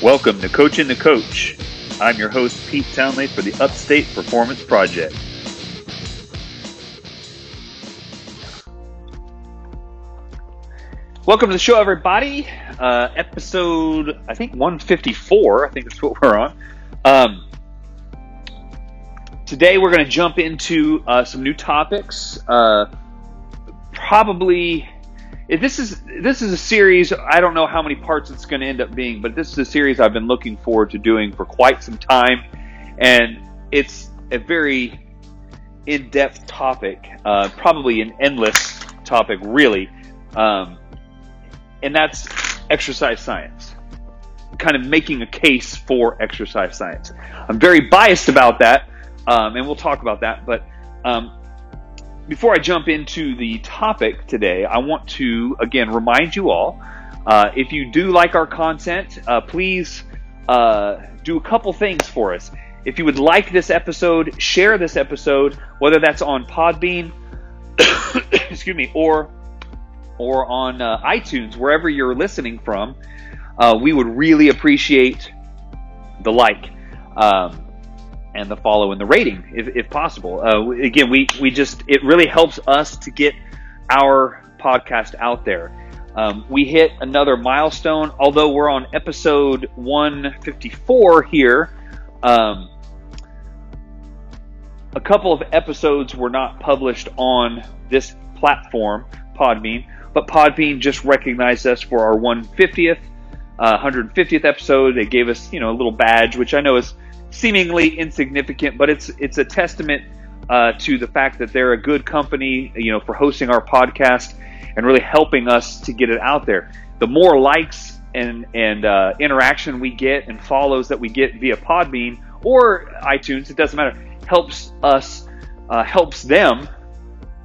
Welcome to Coaching the Coach. I'm your host, Pete Townley, for the Upstate Performance Project. Welcome to the show, everybody. Uh, episode, I think, 154. I think that's what we're on. Um, today, we're going to jump into uh, some new topics. Uh, probably this is this is a series. I don't know how many parts it's going to end up being, but this is a series I've been looking forward to doing for quite some time, and it's a very in-depth topic, uh, probably an endless topic, really, um, and that's exercise science. Kind of making a case for exercise science. I'm very biased about that, um, and we'll talk about that, but. Um, before I jump into the topic today, I want to again remind you all uh, if you do like our content, uh, please uh, do a couple things for us. If you would like this episode, share this episode, whether that's on Podbean, excuse me, or or on uh, iTunes, wherever you're listening from. Uh, we would really appreciate the like. Um, and the follow and the rating if, if possible. Uh, again, we, we just, it really helps us to get our podcast out there. Um, we hit another milestone, although we're on episode 154 here. Um, a couple of episodes were not published on this platform, Podbean, but Podbean just recognized us for our 150th, uh, 150th episode. They gave us, you know, a little badge, which I know is seemingly insignificant, but it's it's a testament uh, to the fact that they're a good company, you know, for hosting our podcast and really helping us to get it out there. The more likes and and uh, interaction we get and follows that we get via Podbean or iTunes, it doesn't matter, helps us, uh, helps them,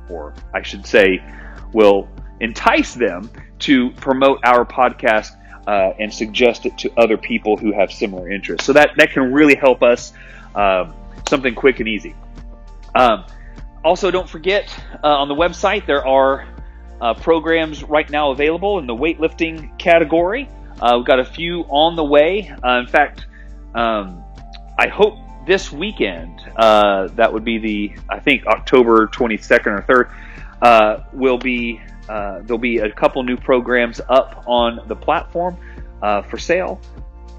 or I should say, will entice them to promote our podcast uh, and suggest it to other people who have similar interests. So that, that can really help us um, something quick and easy. Um, also, don't forget uh, on the website there are uh, programs right now available in the weightlifting category. Uh, we've got a few on the way. Uh, in fact, um, I hope this weekend, uh, that would be the, I think, October 22nd or 3rd, will be uh, there'll be a couple new programs up on the platform uh, for sale.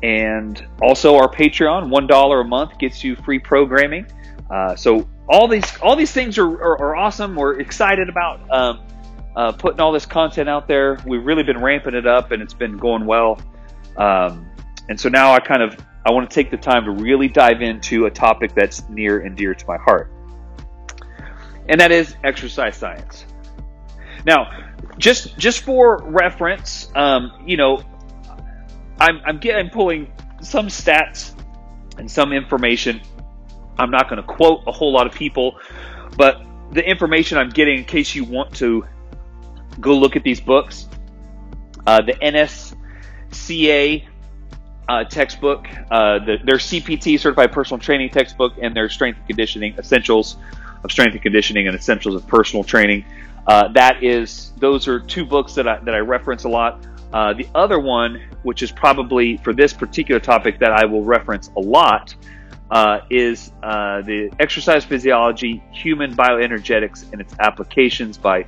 And also our Patreon, one dollar a month gets you free programming. Uh, so all these all these things are, are, are awesome. We're excited about um, uh, putting all this content out there. We've really been ramping it up, and it's been going well. Um, and so now I kind of I want to take the time to really dive into a topic that's near and dear to my heart, and that is exercise science. Now, just just for reference, um, you know, I'm I'm getting pulling some stats and some information. I'm not going to quote a whole lot of people, but the information I'm getting, in case you want to go look at these books, uh, the NSCA uh, textbook, uh, the, their CPT certified personal training textbook, and their strength and conditioning essentials of strength and conditioning and essentials of personal training. Uh, that is, those are two books that I, that I reference a lot. Uh, the other one, which is probably for this particular topic that I will reference a lot, uh, is uh, the Exercise Physiology, Human Bioenergetics, and its Applications by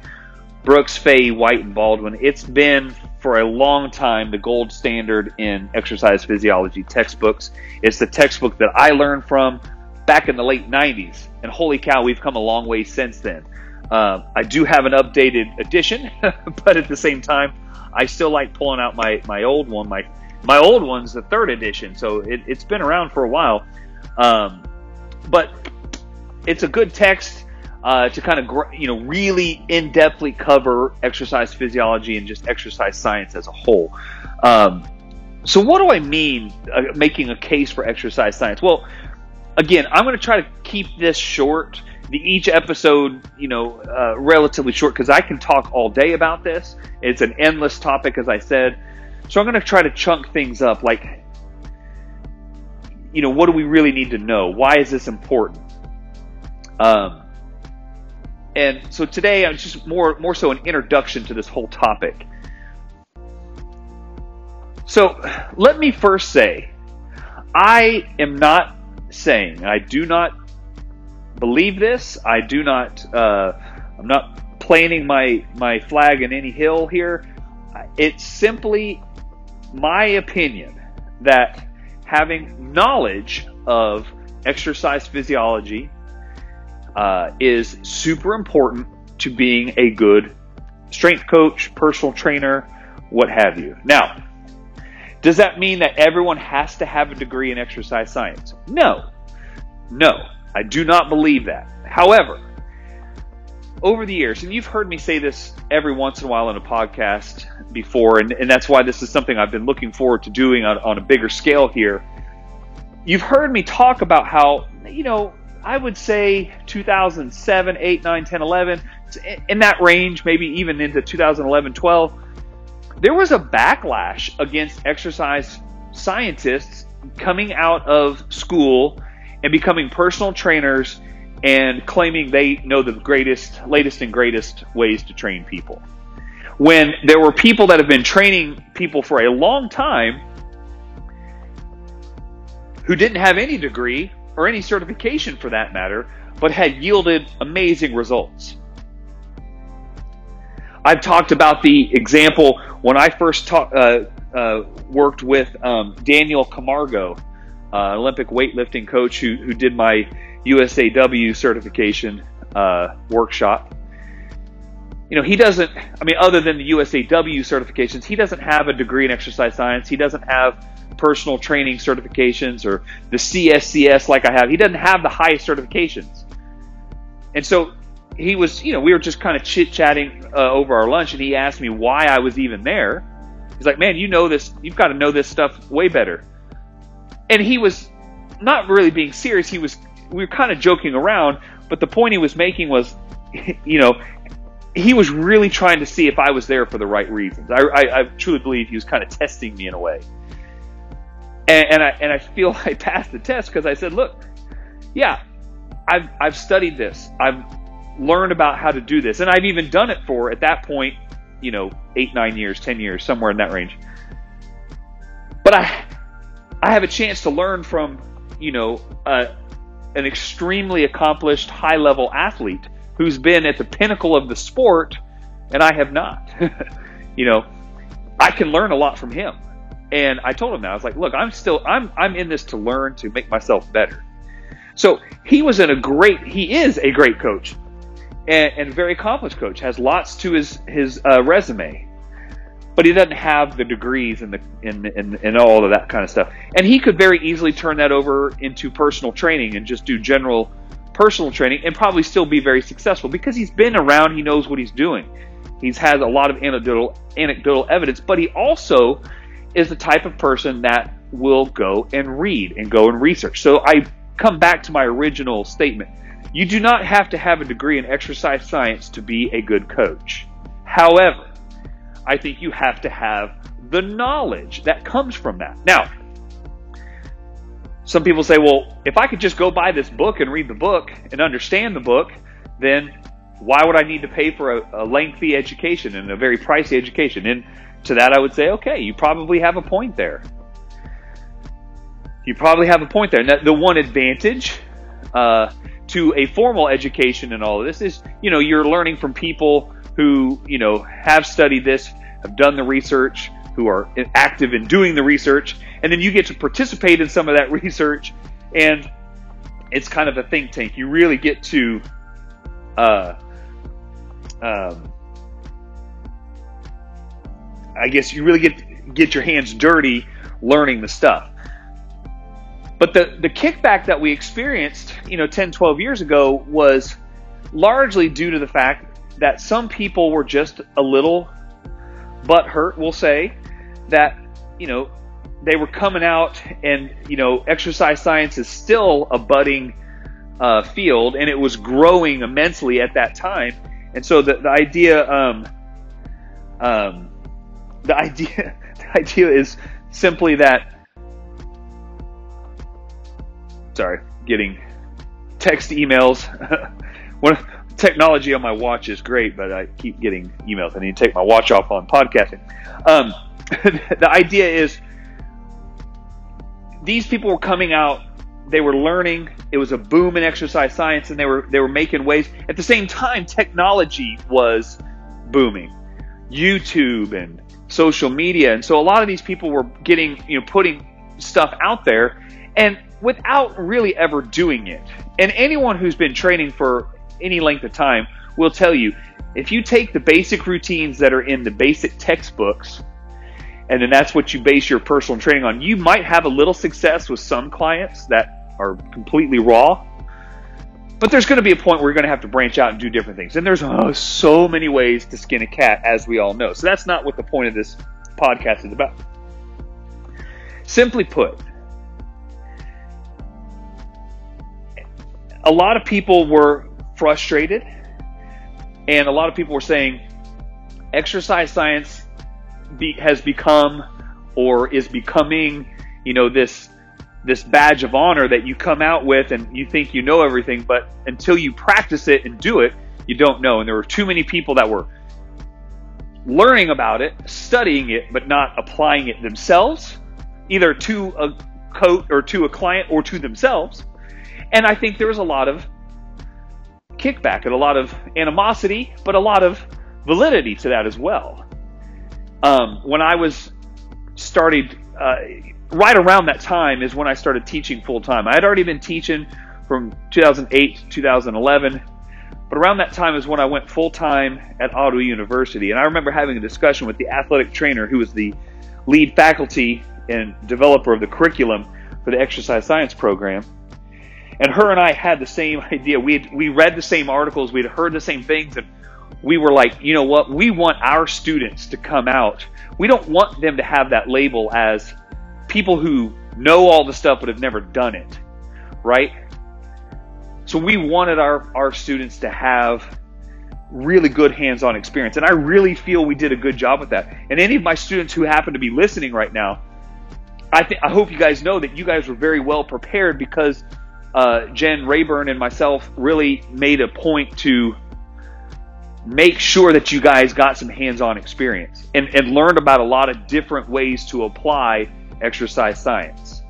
Brooks, Fahey, White, and Baldwin. It's been for a long time the gold standard in exercise physiology textbooks. It's the textbook that I learned from back in the late 90s, and holy cow, we've come a long way since then. Uh, I do have an updated edition, but at the same time, I still like pulling out my, my old one. My my old one's the third edition, so it, has been around for a while. Um, but it's a good text uh, to kind of you know really in depthly cover exercise physiology and just exercise science as a whole. Um, so what do I mean uh, making a case for exercise science? Well, again, I'm going to try to keep this short the each episode, you know, uh, relatively short because I can talk all day about this. It's an endless topic, as I said. So I'm going to try to chunk things up. Like, you know, what do we really need to know? Why is this important? Um, and so today, I'm just more more so an introduction to this whole topic. So let me first say, I am not saying, I do not believe this. I do not, uh, I'm not planting my, my flag in any hill here. It's simply my opinion that having knowledge of exercise physiology uh, is super important to being a good strength coach, personal trainer, what have you. Now, does that mean that everyone has to have a degree in exercise science? No. No, I do not believe that. However, over the years, and you've heard me say this every once in a while in a podcast before, and, and that's why this is something I've been looking forward to doing on, on a bigger scale here. You've heard me talk about how, you know, I would say 2007, 8, 9, 10, 11, in that range, maybe even into 2011, 12, there was a backlash against exercise scientists coming out of school and becoming personal trainers and claiming they know the greatest, latest, and greatest ways to train people. When there were people that have been training people for a long time who didn't have any degree or any certification for that matter, but had yielded amazing results. I've talked about the example when I first ta- uh, uh, worked with um, Daniel Camargo, uh, Olympic weightlifting coach who, who did my USAW certification uh, workshop. You know, he doesn't, I mean, other than the USAW certifications, he doesn't have a degree in exercise science. He doesn't have personal training certifications or the CSCS like I have. He doesn't have the highest certifications. And so he was, you know, we were just kind of chit chatting uh, over our lunch, and he asked me why I was even there. He's like, "Man, you know this. You've got to know this stuff way better." And he was not really being serious. He was, we were kind of joking around, but the point he was making was, you know, he was really trying to see if I was there for the right reasons. I, I, I truly believe he was kind of testing me in a way. And, and I and I feel I passed the test because I said, "Look, yeah, I've I've studied this. I've learned about how to do this. And I've even done it for, at that point, you know, eight, nine years, 10 years, somewhere in that range. But I, I have a chance to learn from, you know, an extremely accomplished high level athlete who's been at the pinnacle of the sport and I have not. you know, I can learn a lot from him. And I told him that. I was like, look, I'm still I'm I'm in this to learn to make myself better. So he was in a great he is a great coach and, and very accomplished coach, has lots to his his uh, resume, but he doesn't have the degrees and the and, and and all of that kind of stuff. And he could very easily turn that over into personal training and just do general personal training and probably still be very successful because he's been around, he knows what he's doing. He's had a lot of anecdotal anecdotal evidence, but he also is the type of person that will go and read and go and research. So I come back to my original statement you do not have to have a degree in exercise science to be a good coach. However, I think you have to have the knowledge that comes from that. Now, some people say, well, if I could just go buy this book and read the book and understand the book, then why would I need to pay for a, a, lengthy education and a very pricey education? And to that, I would say, okay, you probably have a point there. You probably have a point there. Now, the one advantage uh, to a formal education and all of this is, you know, you're learning from people who, you know, have studied this, have done the research, who are active in doing the research, and then you get to participate in some of that research, and it's kind of a think tank. You really get to, uh, um, I guess you really get get your hands dirty learning the stuff. But the, the kickback that we experienced, you know, 10, 12 years ago was largely due to the fact that some people were just a little butt hurt, we'll say, that, you know, they were coming out and, you know, exercise science is still a budding uh, field and it was growing immensely at that time. And so the, the idea, um, um, the idea, the idea is simply that sorry, getting text emails. One technology on my watch is great, but I keep getting emails. I need to take my watch off on podcasting. Um, the idea is these people were coming out, they were learning. It was a boom in exercise science, and they were they were making waves. At the same time, technology was booming, YouTube and social media, and so a lot of these people were getting you know putting stuff out there, and without really ever doing it. And anyone who's been training for any length of time will tell you if you take the basic routines that are in the basic textbooks and then that's what you base your personal training on, you might have a little success with some clients that are completely raw. But there's going to be a point where you're going to have to branch out and do different things. And there's oh, so many ways to skin a cat, as we all know. So that's not what the point of this podcast is about. Simply put, a lot of people were frustrated, and a lot of people were saying exercise science be, has become or is becoming, you know, this this badge of honor that you come out with and you think you know everything, but until you practice it and do it, you don't know. And there were too many people that were learning about it, studying it, but not applying it themselves, either to a coach or to a client or to themselves. And I think there was a lot of kickback and a lot of animosity, but a lot of validity to that as well. Um, when I was started, uh, right around that time is when I started teaching full time. I had already been teaching from 2008 to 2011, but around that time is when I went full time at Ottawa University. And I remember having a discussion with the athletic trainer who was the lead faculty and developer of the curriculum for the exercise science program and her and I had the same idea. We had, we read the same articles, we'd heard the same things, and we were like, you know what? We want our students to come out. We don't want them to have that label as people who know all the stuff but have never done it, right? So we wanted our, our students to have really good hands-on experience. And I really feel we did a good job with that. And any of my students who happen to be listening right now, I think I hope you guys know that you guys were very well prepared because uh, Jen Rayburn and myself really made a point to make sure that you guys got some hands-on experience and, and learned about a lot of different ways to apply exercise science.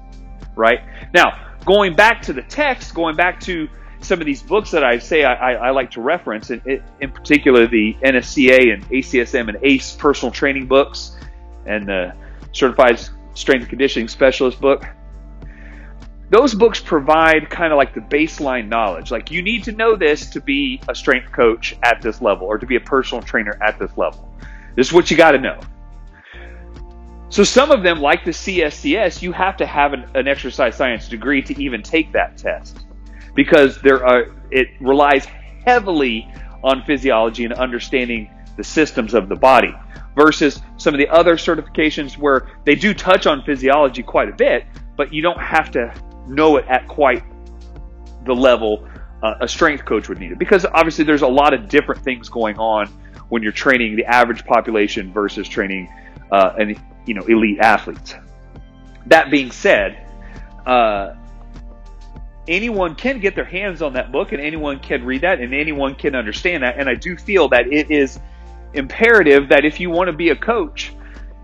Right now, going back to the text, going back to some of these books that I say I, I, I like to reference, in, in particular the NSCA and ACSM and ACE personal training books, and the Certified Strength and Conditioning Specialist book those books provide kind of like the baseline knowledge. Like you need to know this to be a strength coach at this level or to be a personal trainer at this level. This is what you got to know. So some of them, like the CSCS, you have to have an, an, exercise science degree to even take that test because there are it relies heavily on physiology and understanding the systems of the body versus some of the other certifications where they do touch on physiology quite a bit, but you don't have to know it at quite the level uh, a strength coach would need it. Because obviously, there's a lot of different things going on when you're training the average population versus training uh, an you know elite athletes. That being said, uh, anyone can get their hands on that book, and anyone can read that, and anyone can understand that. And I do feel that it is imperative that if you want to be a coach,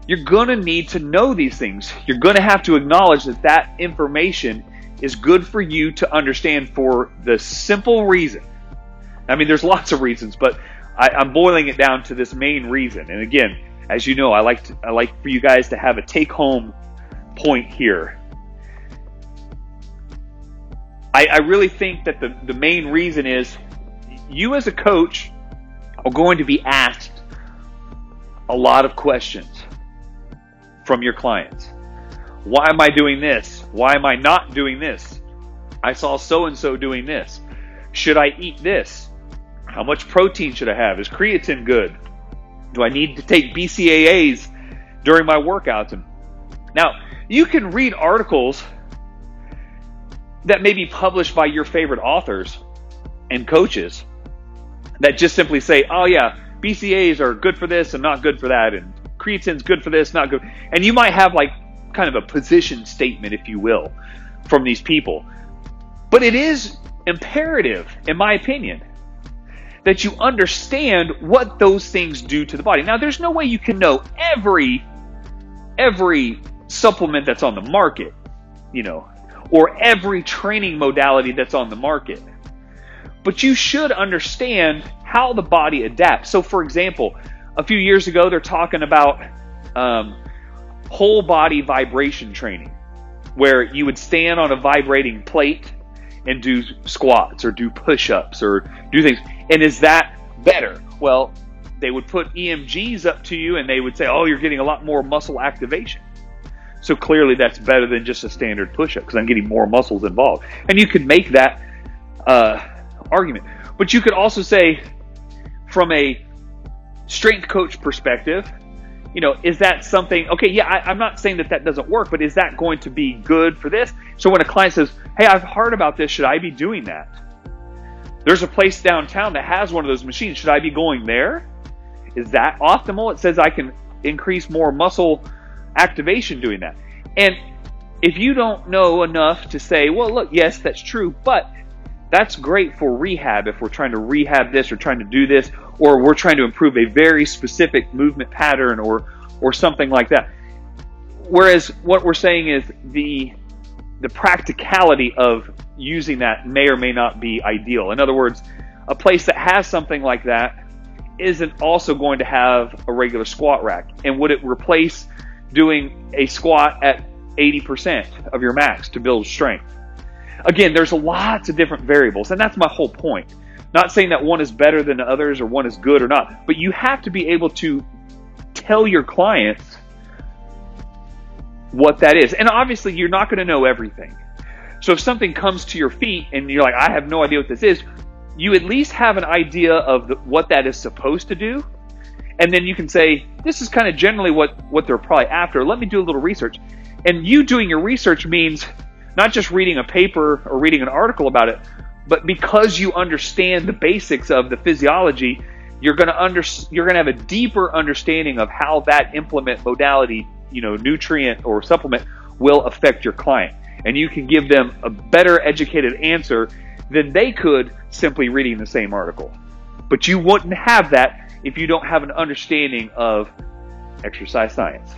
you're going to need to know these things. You're going to have to acknowledge that that information is good for you to understand for the simple reason. I mean, there's lots of reasons, but I, am boiling it down to this main reason. And again, as you know, I like to, I like for you guys to have a take-home point here. I, I really think that the, the main reason is you as a coach are going to be asked a lot of questions from your clients. Why am I doing this? Why am I not doing this? I saw so and so doing this. Should I eat this? How much protein should I have? Is creatine good? Do I need to take BCAAs during my workouts? And now, you can read articles that may be published by your favorite authors and coaches that just simply say, oh, yeah, BCAAs are good for this and not good for that, and creatine's good for this, not good. And you might have like kind of a position statement, if you will, from these people. But it is imperative, in my opinion, that you understand what those things do to the body. Now, there's no way you can know every every supplement that's on the market, you know, or every training modality that's on the market. But you should understand how the body adapts. So, for example, a few years ago, they're talking about um, whole body vibration training, where you would stand on a vibrating plate and do squats or do push ups or do things. And is that better? Well, they would put EMGs up to you and they would say, oh, you're getting a lot more muscle activation. So clearly that's better than just a standard push up because I'm getting more muscles involved. And you could make that uh, argument. But you could also say, from a strength coach perspective, you know, is that something, okay, yeah, I, am not saying that that doesn't work, but is that going to be good for this? So when a client says, hey, I've heard about this, should I be doing that? There's a place downtown that has one of those machines. Should I be going there? Is that optimal? It says I can increase more muscle activation doing that. And if you don't know enough to say, well, look, yes, that's true, but that's great for rehab if we're trying to rehab this or trying to do this, or we're trying to improve a very specific movement pattern or, or something like that. Whereas what we're saying is the the practicality of using that may or may not be ideal. In other words, a place that has something like that isn't also going to have a regular squat rack. And would it replace doing a squat at 80% of your max to build strength? Again, there's lots of different variables, and that's my whole point. Not saying that one is better than the others or one is good or not, but you have to be able to tell your clients what that is. And obviously, you're not going to know everything. So if something comes to your feet and you're like, I have no idea what this is, you at least have an idea of the, what that is supposed to do. And then you can say, this is kind of generally what, what they're probably after. Let me do a little research. And you doing your research means not just reading a paper or reading an article about it, but because you understand the basics of the physiology, you're going to under, you're going to have a deeper understanding of how that implement modality, you know, nutrient or supplement will affect your client. And you can give them a better educated answer than they could simply reading the same article. But you wouldn't have that if you don't have an understanding of exercise science.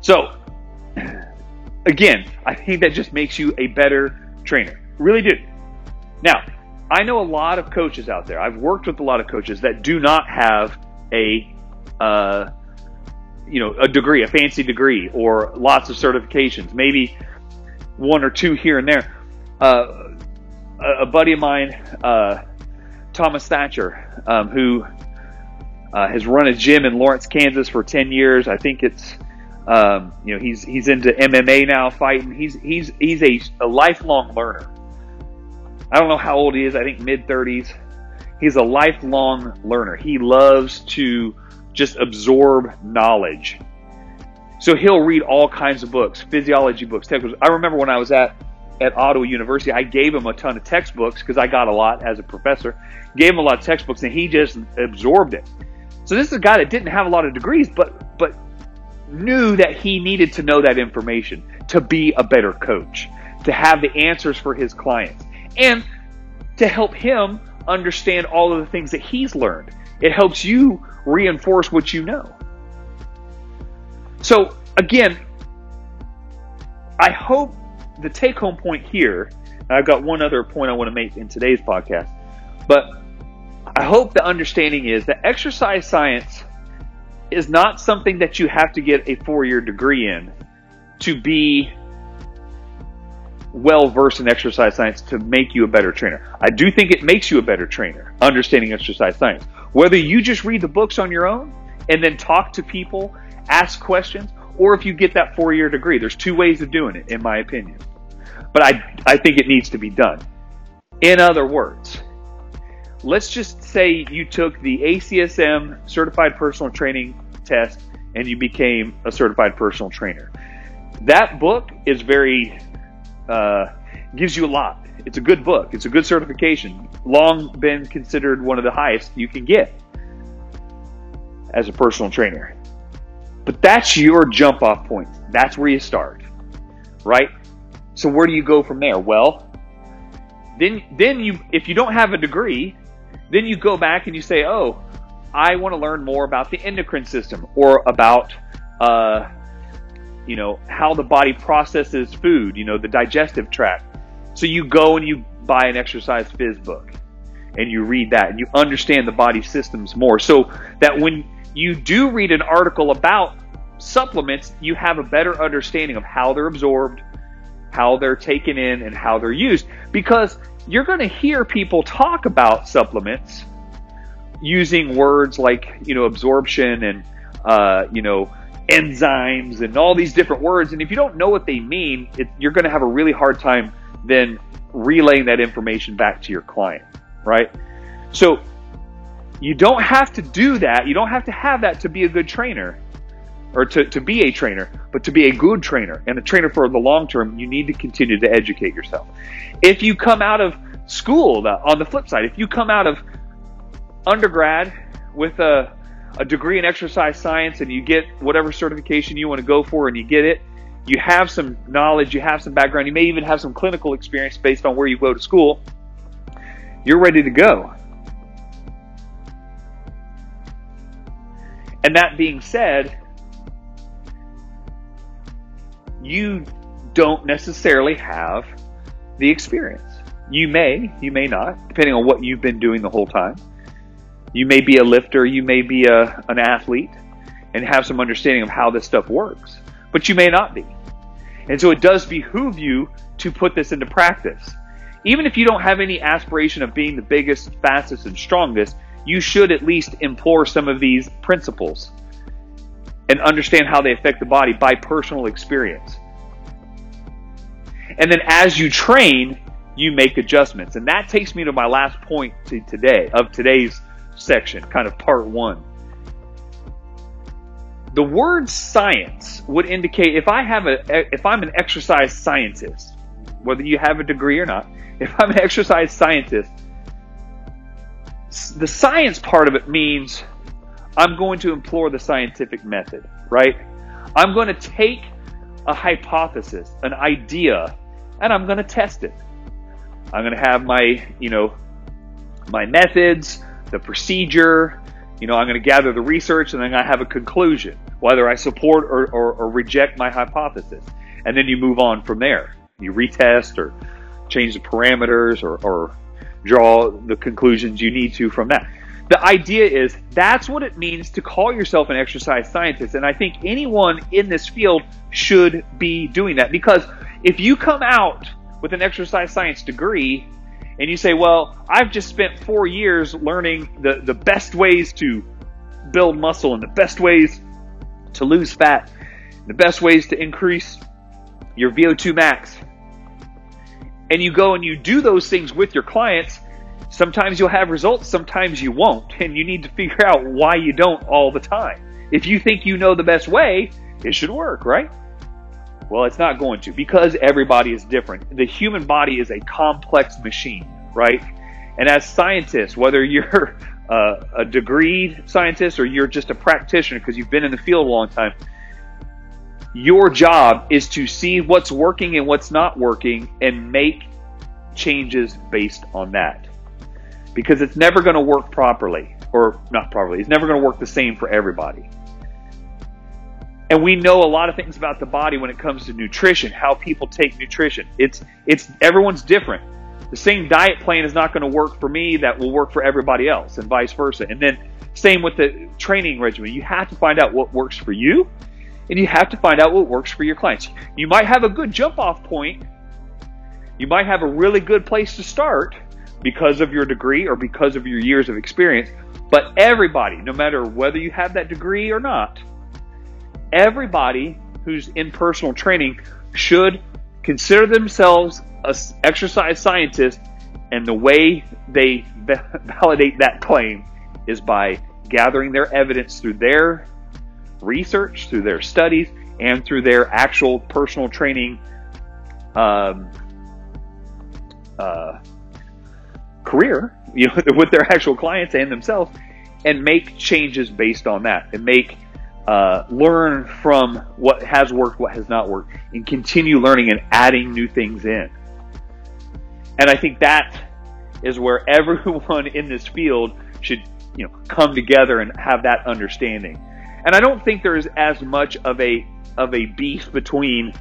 So, again, I think that just makes you a better trainer. Really do. Now, I know a lot of coaches out there. I've worked with a lot of coaches that do not have a, uh, you know, a degree, a fancy degree, or lots of certifications. Maybe one or two here and there. Uh, a, buddy of mine, uh, Thomas Thatcher, um, who uh, has run a gym in Lawrence, Kansas for ten years. I think it's um, you know he's he's into MMA now, fighting. He's he's he's a, a lifelong learner. I don't know how old he is. I think mid 30s. He's a lifelong learner. He loves to just absorb knowledge. So he'll read all kinds of books, physiology books, textbooks. I remember when I was at at Ottawa University, I gave him a ton of textbooks because I got a lot as a professor. Gave him a lot of textbooks, and he just absorbed it. So this is a guy that didn't have a lot of degrees, but but knew that he needed to know that information to be a better coach, to have the answers for his clients and to help him understand all of the things that he's learned. It helps you reinforce what you know. So, again, I hope the take home point here, I've got one other point I want to make in today's podcast, but I hope the understanding is that exercise science is not something that you have to get a four year degree in to be well versed in exercise science to make you a better trainer. I do think it makes you a better trainer, understanding exercise science. Whether you just read the books on your own and then talk to people, ask questions, or if you get that four year degree. There's two ways of doing it, in my opinion. But I, I think it needs to be done. In other words, let's just say you took the ACSM certified personal training test and you became a certified personal trainer. That book is very uh, gives you a lot. It's a good book. It's a good certification. Long been considered one of the highest you can get as a personal trainer. But that's your jump off point. That's where you start, right? So where do you go from there? Well, Then, then you, if you don't have a degree, then you go back and you say, oh, I want to learn more about the endocrine system or about, uh, you know, how the body processes food, you know, the digestive tract. So you go and you buy an exercise phys book and you read that and you understand the body systems more. So that when you do read an article about supplements, you have a better understanding of how they're absorbed, how they're taken in, and how they're used. Because you're going to hear people talk about supplements using words like, you know, absorption and, uh, you know, enzymes and all these different words. And if you don't know what they mean, it, you're going to have a really hard time then relaying that information back to your client, right? So you don't have to do that. You don't have to have that to be a good trainer or to, to be a trainer, but to be a good trainer and a trainer for the long term, you need to continue to educate yourself. If you come out of school, on the flip side, if you come out of undergrad with a, a degree in exercise science and you get whatever certification you want to go for and you get it, you have some knowledge, you have some background, you may even have some clinical experience based on where you go to school, you're ready to go. And that being said, you don't necessarily have the experience. You may, you may not, depending on what you've been doing the whole time. You may be a lifter, you may be a, an athlete, and have some understanding of how this stuff works, but you may not be. And so it does behoove you to put this into practice. Even if you don't have any aspiration of being the biggest, fastest, and strongest, you should at least implore some of these principles and understand how they affect the body by personal experience. And then as you train, you make adjustments. And that takes me to my last point to today of today's section, kind of part one. The word science would indicate if I have a if I'm an exercise scientist, whether you have a degree or not, if I'm an exercise scientist, the science part of it means I'm going to employ the scientific method, right? I'm going to take a hypothesis, an idea, and I'm going to test it. I'm going to have my, you know, my methods, the procedure, you know, I'm going to gather the research and then I have a conclusion, whether I support or, or, or reject my hypothesis. And then you move on from there. You retest or change the parameters or, or draw the conclusions you need to from that. The idea is that's what it means to call yourself an exercise scientist. And I think anyone in this field should be doing that because if you come out with an exercise science degree and you say, well, I've just spent four years learning the, the best ways to build muscle and the best ways to lose fat, the best ways to increase your VO2 max, and you go and you do those things with your clients, Sometimes you'll have results, sometimes you won't, and you need to figure out why you don't all the time. If you think you know the best way, it should work, right? Well, it's not going to because everybody is different. The human body is a complex machine, right? And as scientists, whether you're a degreed scientist or you're just a practitioner because you've been in the field a long time, your job is to see what's working and what's not working and make changes based on that because it's never going to work properly, or not properly. It's never going to work the same for everybody. And we know a lot of things about the body when it comes to nutrition, how people take nutrition. It's it's everyone's different. The same diet plan is not going to work for me that will work for everybody else, and vice versa. And then same with the training regimen. You have to find out what works for you, and you have to find out what works for your clients. You might have a good jump off point. You might have a really good place to start, because of your degree or because of your years of experience. But everybody, no matter whether you have that degree or not, everybody who's in personal training should consider themselves an exercise scientist, and the way they validate that claim is by gathering their evidence through their research, through their studies, and through their actual personal training um, uh, career, you know, with their actual clients and themselves, and make changes based on that, and make uh, learn from what has worked, what has not worked, and continue learning and adding new things in. And I think that is where everyone in this field should, you know, come together and have that understanding. And I don't think there's as much of a of a beef between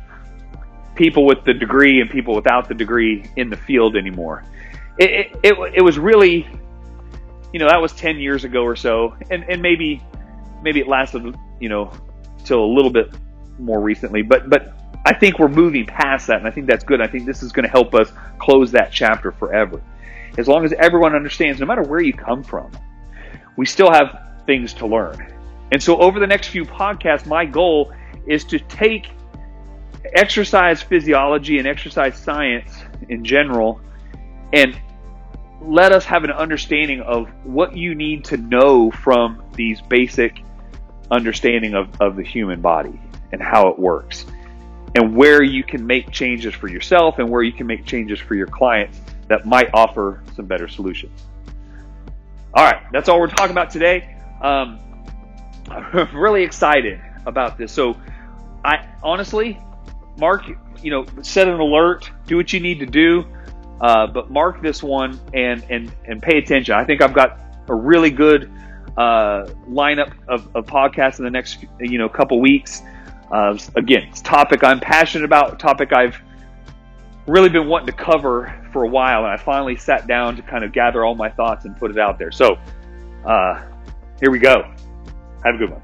people with the degree and people without the degree in the field anymore. It, it, it, was really, you know, that was 10 years ago or so. And, and maybe, maybe it lasted, you know, till a little bit more recently, but, but I think we're moving past that. And I think that's good. I think this is going to help us close that chapter forever. As long as everyone understands, no matter where you come from, we still have things to learn. And so over the next few podcasts, my goal is to take exercise physiology and exercise science in general and let us have an understanding of what you need to know from these basic understanding of, of the human body and how it works and where you can make changes for yourself and where you can make changes for your clients that might offer some better solutions. All right, that's all we're talking about today. Um, I'm really excited about this. So, I honestly, mark, you know, set an alert, do what you need to do, uh, but mark this one and and and pay attention. I think I've got a really good uh, lineup of, of podcasts in the next you know couple weeks. Uh, again, it's a topic I'm passionate about, topic I've really been wanting to cover for a while, and I finally sat down to kind of gather all my thoughts and put it out there. So, uh, here we go. Have a good one.